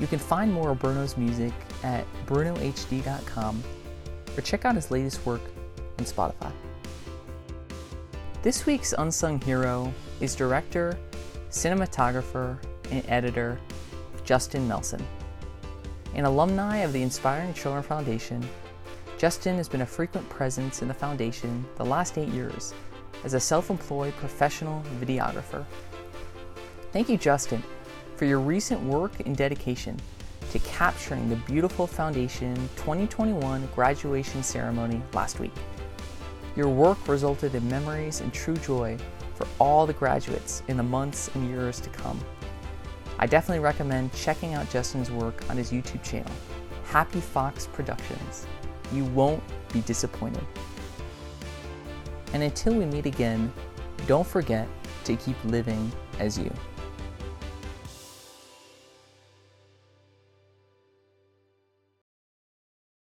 You can find more of Bruno's music at brunohd.com or check out his latest work on Spotify. This week's unsung hero is director, cinematographer, and editor Justin Melson. An alumni of the Inspiring Children Foundation, Justin has been a frequent presence in the foundation the last eight years as a self employed professional videographer. Thank you, Justin, for your recent work and dedication to capturing the beautiful Foundation 2021 graduation ceremony last week. Your work resulted in memories and true joy for all the graduates in the months and years to come. I definitely recommend checking out Justin's work on his YouTube channel, Happy Fox Productions. You won't be disappointed. And until we meet again, don't forget to keep living as you.